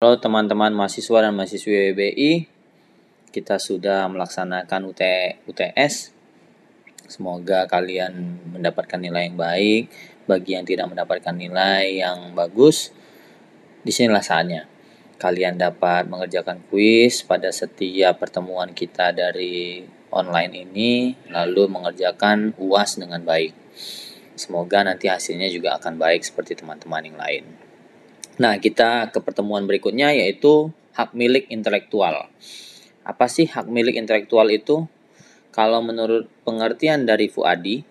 Halo teman-teman mahasiswa dan mahasiswi WBI, kita sudah melaksanakan UT, UTS. Semoga kalian mendapatkan nilai yang baik. Bagi yang tidak mendapatkan nilai yang bagus, di sinilah saatnya. Kalian dapat mengerjakan kuis pada setiap pertemuan kita dari online ini, lalu mengerjakan UAS dengan baik. Semoga nanti hasilnya juga akan baik seperti teman-teman yang lain. Nah, kita ke pertemuan berikutnya yaitu hak milik intelektual. Apa sih hak milik intelektual itu? Kalau menurut pengertian dari Fuadi,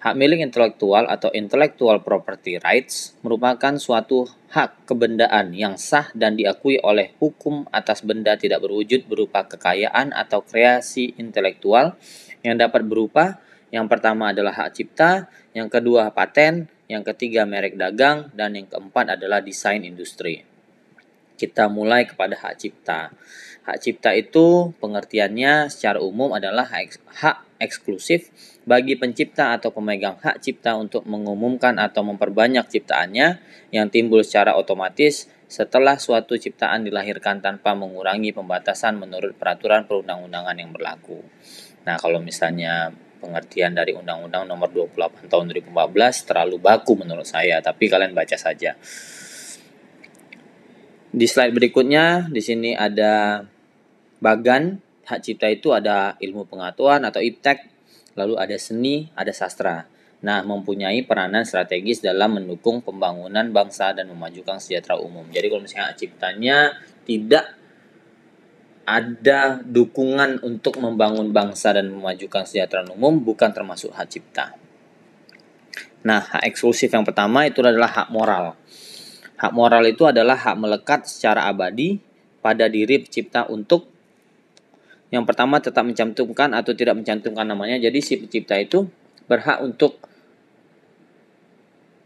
hak milik intelektual atau intellectual property rights merupakan suatu hak kebendaan yang sah dan diakui oleh hukum atas benda tidak berwujud berupa kekayaan atau kreasi intelektual yang dapat berupa yang pertama adalah hak cipta, yang kedua paten, yang ketiga merek dagang, dan yang keempat adalah desain industri. Kita mulai kepada hak cipta. Hak cipta itu pengertiannya secara umum adalah hak eksklusif bagi pencipta atau pemegang hak cipta untuk mengumumkan atau memperbanyak ciptaannya yang timbul secara otomatis setelah suatu ciptaan dilahirkan tanpa mengurangi pembatasan menurut peraturan perundang-undangan yang berlaku. Nah, kalau misalnya pengertian dari Undang-Undang Nomor 28 Tahun 2014 terlalu baku menurut saya, tapi kalian baca saja. Di slide berikutnya, di sini ada bagan hak cipta itu ada ilmu pengetahuan atau iptek, lalu ada seni, ada sastra. Nah, mempunyai peranan strategis dalam mendukung pembangunan bangsa dan memajukan sejahtera umum. Jadi kalau misalnya hak ciptanya tidak ada dukungan untuk membangun bangsa dan memajukan kesejahteraan umum bukan termasuk hak cipta. Nah, hak eksklusif yang pertama itu adalah hak moral. Hak moral itu adalah hak melekat secara abadi pada diri pencipta untuk yang pertama tetap mencantumkan atau tidak mencantumkan namanya. Jadi si pencipta itu berhak untuk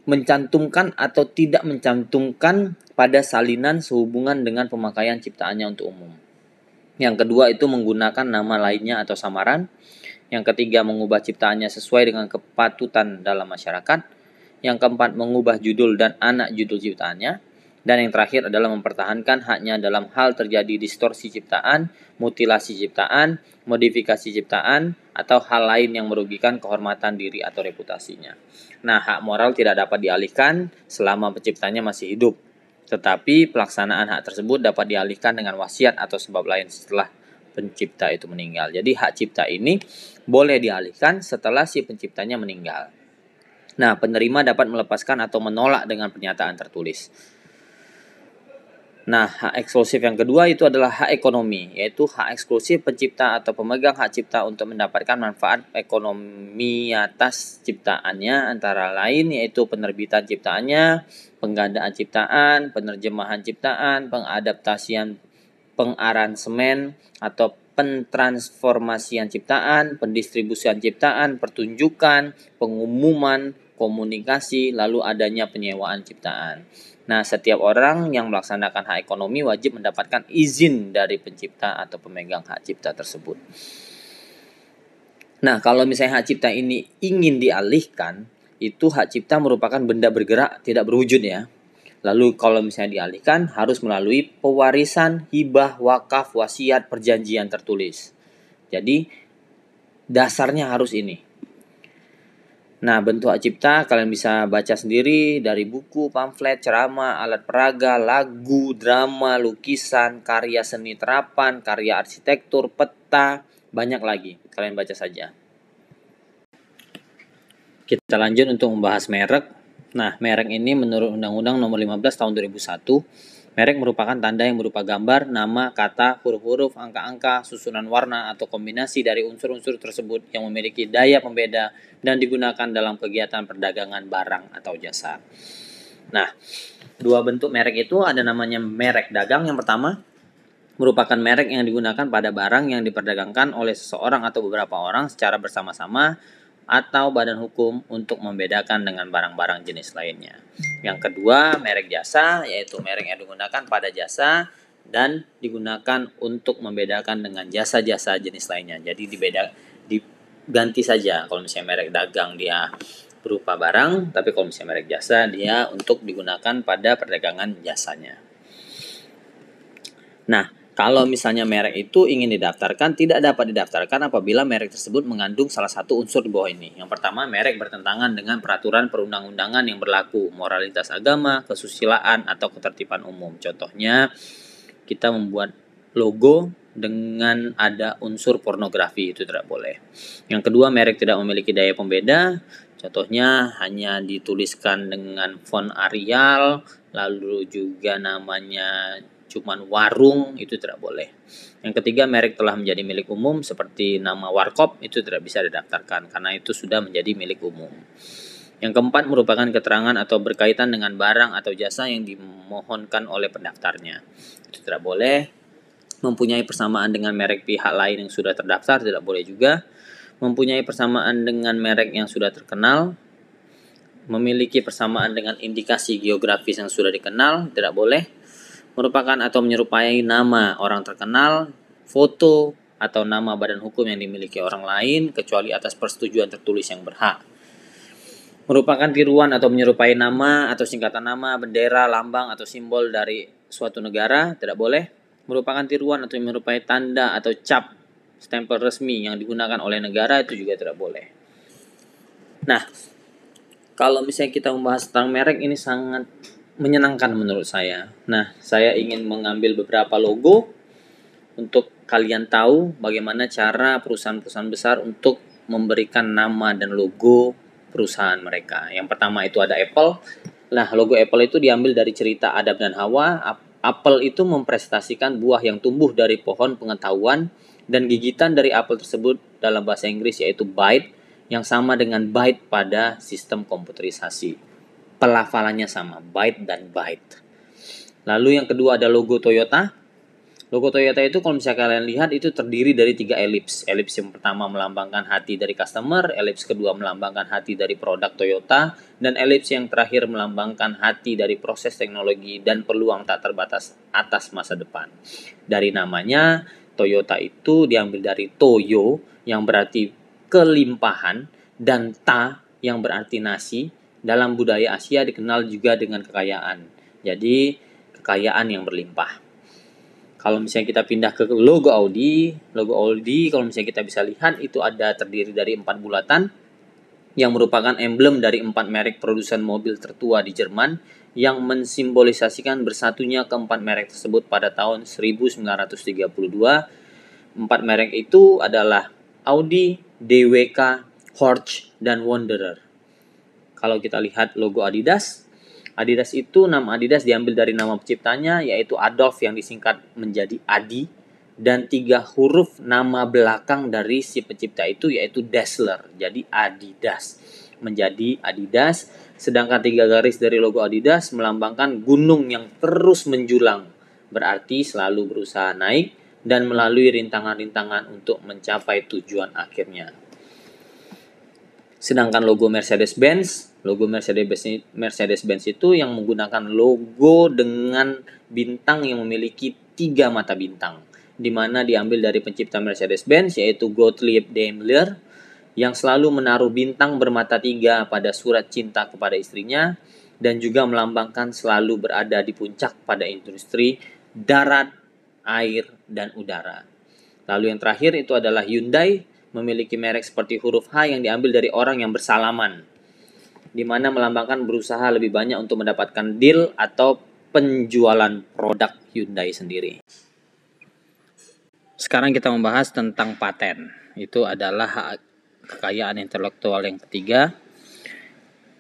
mencantumkan atau tidak mencantumkan pada salinan sehubungan dengan pemakaian ciptaannya untuk umum. Yang kedua itu menggunakan nama lainnya atau samaran. Yang ketiga mengubah ciptaannya sesuai dengan kepatutan dalam masyarakat. Yang keempat mengubah judul dan anak judul ciptaannya. Dan yang terakhir adalah mempertahankan haknya dalam hal terjadi distorsi ciptaan, mutilasi ciptaan, modifikasi ciptaan, atau hal lain yang merugikan kehormatan diri atau reputasinya. Nah, hak moral tidak dapat dialihkan selama penciptanya masih hidup tetapi pelaksanaan hak tersebut dapat dialihkan dengan wasiat atau sebab lain setelah pencipta itu meninggal. Jadi hak cipta ini boleh dialihkan setelah si penciptanya meninggal. Nah, penerima dapat melepaskan atau menolak dengan pernyataan tertulis. Nah, hak eksklusif yang kedua itu adalah hak ekonomi, yaitu hak eksklusif pencipta atau pemegang hak cipta untuk mendapatkan manfaat ekonomi atas ciptaannya. Antara lain yaitu penerbitan ciptaannya, penggandaan ciptaan, penerjemahan ciptaan, pengadaptasian pengaransemen atau pentransformasian ciptaan, pendistribusian ciptaan, pertunjukan, pengumuman, komunikasi, lalu adanya penyewaan ciptaan. Nah, setiap orang yang melaksanakan hak ekonomi wajib mendapatkan izin dari pencipta atau pemegang hak cipta tersebut. Nah, kalau misalnya hak cipta ini ingin dialihkan, itu hak cipta merupakan benda bergerak tidak berwujud ya. Lalu kalau misalnya dialihkan harus melalui pewarisan, hibah, wakaf, wasiat, perjanjian tertulis. Jadi dasarnya harus ini. Nah, bentuk hak cipta kalian bisa baca sendiri dari buku, pamflet, ceramah, alat peraga, lagu, drama, lukisan, karya seni terapan, karya arsitektur, peta, banyak lagi. Kalian baca saja. Kita lanjut untuk membahas merek. Nah, merek ini menurut Undang-Undang Nomor 15 Tahun 2001 Merek merupakan tanda yang berupa gambar, nama, kata, huruf-huruf, angka-angka, susunan warna, atau kombinasi dari unsur-unsur tersebut yang memiliki daya pembeda dan digunakan dalam kegiatan perdagangan barang atau jasa. Nah, dua bentuk merek itu ada namanya merek dagang yang pertama merupakan merek yang digunakan pada barang yang diperdagangkan oleh seseorang atau beberapa orang secara bersama-sama atau badan hukum untuk membedakan dengan barang-barang jenis lainnya. Yang kedua, merek jasa yaitu merek yang digunakan pada jasa dan digunakan untuk membedakan dengan jasa-jasa jenis lainnya. Jadi dibeda diganti saja kalau misalnya merek dagang dia berupa barang, tapi kalau misalnya merek jasa dia untuk digunakan pada perdagangan jasanya. Nah, kalau misalnya merek itu ingin didaftarkan, tidak dapat didaftarkan apabila merek tersebut mengandung salah satu unsur di bawah ini. Yang pertama, merek bertentangan dengan peraturan perundang-undangan yang berlaku, moralitas agama, kesusilaan, atau ketertiban umum. Contohnya, kita membuat logo dengan ada unsur pornografi itu tidak boleh. Yang kedua, merek tidak memiliki daya pembeda. Contohnya hanya dituliskan dengan font Arial, lalu juga namanya cuman warung itu tidak boleh. Yang ketiga, merek telah menjadi milik umum seperti nama Warkop itu tidak bisa didaftarkan karena itu sudah menjadi milik umum. Yang keempat merupakan keterangan atau berkaitan dengan barang atau jasa yang dimohonkan oleh pendaftarnya. Itu tidak boleh. Mempunyai persamaan dengan merek pihak lain yang sudah terdaftar tidak boleh juga. Mempunyai persamaan dengan merek yang sudah terkenal. Memiliki persamaan dengan indikasi geografis yang sudah dikenal tidak boleh merupakan atau menyerupai nama orang terkenal, foto, atau nama badan hukum yang dimiliki orang lain kecuali atas persetujuan tertulis yang berhak. Merupakan tiruan atau menyerupai nama atau singkatan nama, bendera, lambang, atau simbol dari suatu negara, tidak boleh. Merupakan tiruan atau menyerupai tanda atau cap stempel resmi yang digunakan oleh negara itu juga tidak boleh. Nah, kalau misalnya kita membahas tentang merek ini sangat menyenangkan menurut saya. Nah, saya ingin mengambil beberapa logo untuk kalian tahu bagaimana cara perusahaan-perusahaan besar untuk memberikan nama dan logo perusahaan mereka. Yang pertama itu ada Apple. Nah, logo Apple itu diambil dari cerita Adam dan Hawa. Apple itu mempresentasikan buah yang tumbuh dari pohon pengetahuan dan gigitan dari apel tersebut dalam bahasa Inggris yaitu bite yang sama dengan byte pada sistem komputerisasi pelafalannya sama, byte dan byte. Lalu yang kedua ada logo Toyota. Logo Toyota itu kalau misalnya kalian lihat itu terdiri dari tiga elips. Elips yang pertama melambangkan hati dari customer, elips kedua melambangkan hati dari produk Toyota, dan elips yang terakhir melambangkan hati dari proses teknologi dan peluang tak terbatas atas masa depan. Dari namanya, Toyota itu diambil dari Toyo yang berarti kelimpahan dan Ta yang berarti nasi dalam budaya Asia dikenal juga dengan kekayaan. Jadi kekayaan yang berlimpah. Kalau misalnya kita pindah ke logo Audi, logo Audi kalau misalnya kita bisa lihat itu ada terdiri dari empat bulatan yang merupakan emblem dari empat merek produsen mobil tertua di Jerman yang mensimbolisasikan bersatunya keempat merek tersebut pada tahun 1932. Empat merek itu adalah Audi, DWK, Porsche, dan Wanderer. Kalau kita lihat logo Adidas, Adidas itu nama Adidas diambil dari nama penciptanya yaitu Adolf yang disingkat menjadi Adi dan tiga huruf nama belakang dari si pencipta itu yaitu Dassler jadi Adidas menjadi Adidas sedangkan tiga garis dari logo Adidas melambangkan gunung yang terus menjulang berarti selalu berusaha naik dan melalui rintangan-rintangan untuk mencapai tujuan akhirnya. Sedangkan logo Mercedes-Benz, logo Mercedes-Benz itu yang menggunakan logo dengan bintang yang memiliki tiga mata bintang, di mana diambil dari pencipta Mercedes-Benz yaitu Gottlieb Daimler yang selalu menaruh bintang bermata tiga pada surat cinta kepada istrinya dan juga melambangkan selalu berada di puncak pada industri darat, air, dan udara. Lalu yang terakhir itu adalah Hyundai memiliki merek seperti huruf H yang diambil dari orang yang bersalaman, di mana melambangkan berusaha lebih banyak untuk mendapatkan deal atau penjualan produk Hyundai sendiri. Sekarang kita membahas tentang paten. Itu adalah hak kekayaan intelektual yang ketiga.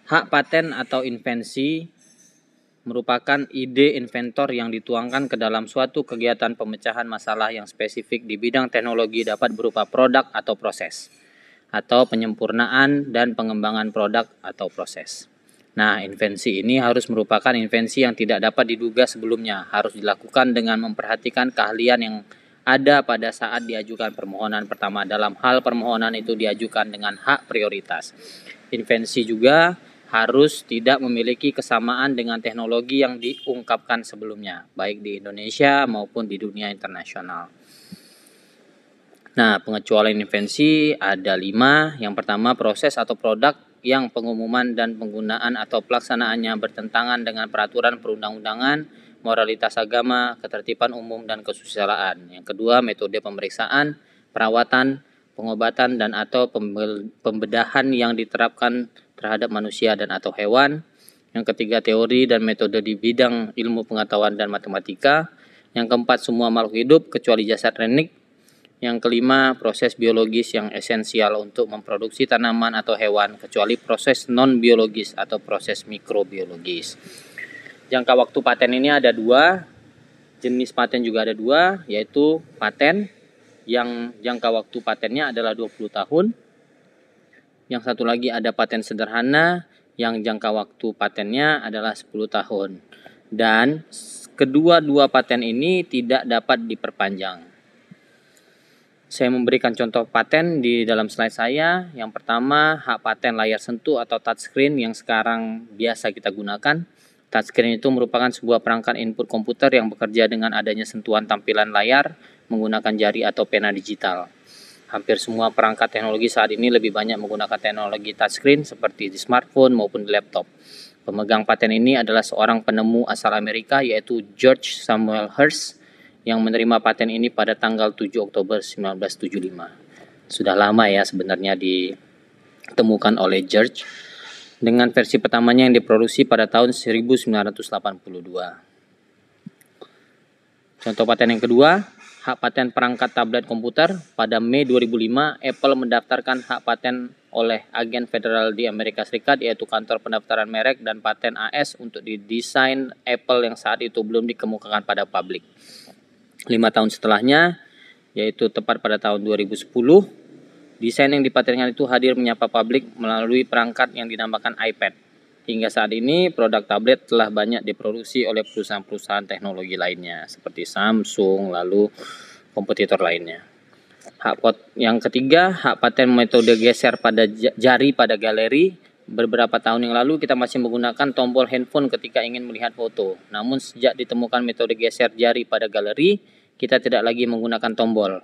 Hak paten atau invensi merupakan ide inventor yang dituangkan ke dalam suatu kegiatan pemecahan masalah yang spesifik di bidang teknologi dapat berupa produk atau proses, atau penyempurnaan dan pengembangan produk atau proses. Nah, invensi ini harus merupakan invensi yang tidak dapat diduga sebelumnya, harus dilakukan dengan memperhatikan keahlian yang ada pada saat diajukan permohonan pertama. Dalam hal permohonan itu diajukan dengan hak prioritas. Invensi juga harus tidak memiliki kesamaan dengan teknologi yang diungkapkan sebelumnya, baik di Indonesia maupun di dunia internasional. Nah, pengecualian invensi ada lima. Yang pertama, proses atau produk yang pengumuman dan penggunaan atau pelaksanaannya bertentangan dengan peraturan perundang-undangan moralitas agama, ketertiban umum, dan kesusilaan. Yang kedua, metode pemeriksaan, perawatan, pengobatan, dan atau pembedahan yang diterapkan terhadap manusia dan atau hewan. Yang ketiga, teori dan metode di bidang ilmu pengetahuan dan matematika. Yang keempat, semua makhluk hidup kecuali jasad renik. Yang kelima, proses biologis yang esensial untuk memproduksi tanaman atau hewan, kecuali proses non-biologis atau proses mikrobiologis. Jangka waktu paten ini ada dua, jenis paten juga ada dua, yaitu paten yang jangka waktu patennya adalah 20 tahun. Yang satu lagi ada paten sederhana, yang jangka waktu patennya adalah 10 tahun. Dan kedua-dua paten ini tidak dapat diperpanjang saya memberikan contoh paten di dalam slide saya. Yang pertama, hak paten layar sentuh atau touchscreen yang sekarang biasa kita gunakan. Touchscreen itu merupakan sebuah perangkat input komputer yang bekerja dengan adanya sentuhan tampilan layar menggunakan jari atau pena digital. Hampir semua perangkat teknologi saat ini lebih banyak menggunakan teknologi touchscreen seperti di smartphone maupun di laptop. Pemegang paten ini adalah seorang penemu asal Amerika yaitu George Samuel Hertz yang menerima paten ini pada tanggal 7 Oktober 1975. Sudah lama ya sebenarnya ditemukan oleh George dengan versi pertamanya yang diproduksi pada tahun 1982. Contoh paten yang kedua, hak paten perangkat tablet komputer. Pada Mei 2005, Apple mendaftarkan hak paten oleh agen federal di Amerika Serikat yaitu kantor pendaftaran merek dan paten AS untuk didesain Apple yang saat itu belum dikemukakan pada publik lima tahun setelahnya, yaitu tepat pada tahun 2010, desain yang dipatenkan itu hadir menyapa publik melalui perangkat yang dinamakan iPad. Hingga saat ini, produk tablet telah banyak diproduksi oleh perusahaan-perusahaan teknologi lainnya, seperti Samsung, lalu kompetitor lainnya. Hak pot yang ketiga, hak paten metode geser pada jari pada galeri. Beberapa tahun yang lalu kita masih menggunakan tombol handphone ketika ingin melihat foto. Namun sejak ditemukan metode geser jari pada galeri, kita tidak lagi menggunakan tombol.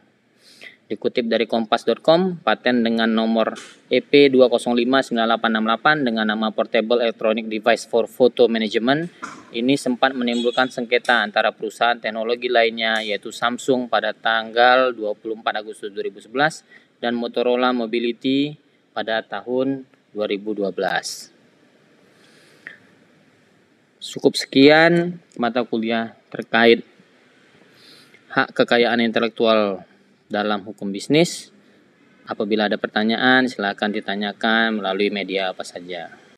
Dikutip dari kompas.com, paten dengan nomor EP2059868 dengan nama Portable Electronic Device for Photo Management ini sempat menimbulkan sengketa antara perusahaan teknologi lainnya yaitu Samsung pada tanggal 24 Agustus 2011 dan Motorola Mobility pada tahun 2012. Cukup sekian mata kuliah terkait hak kekayaan intelektual dalam hukum bisnis. Apabila ada pertanyaan, silakan ditanyakan melalui media apa saja.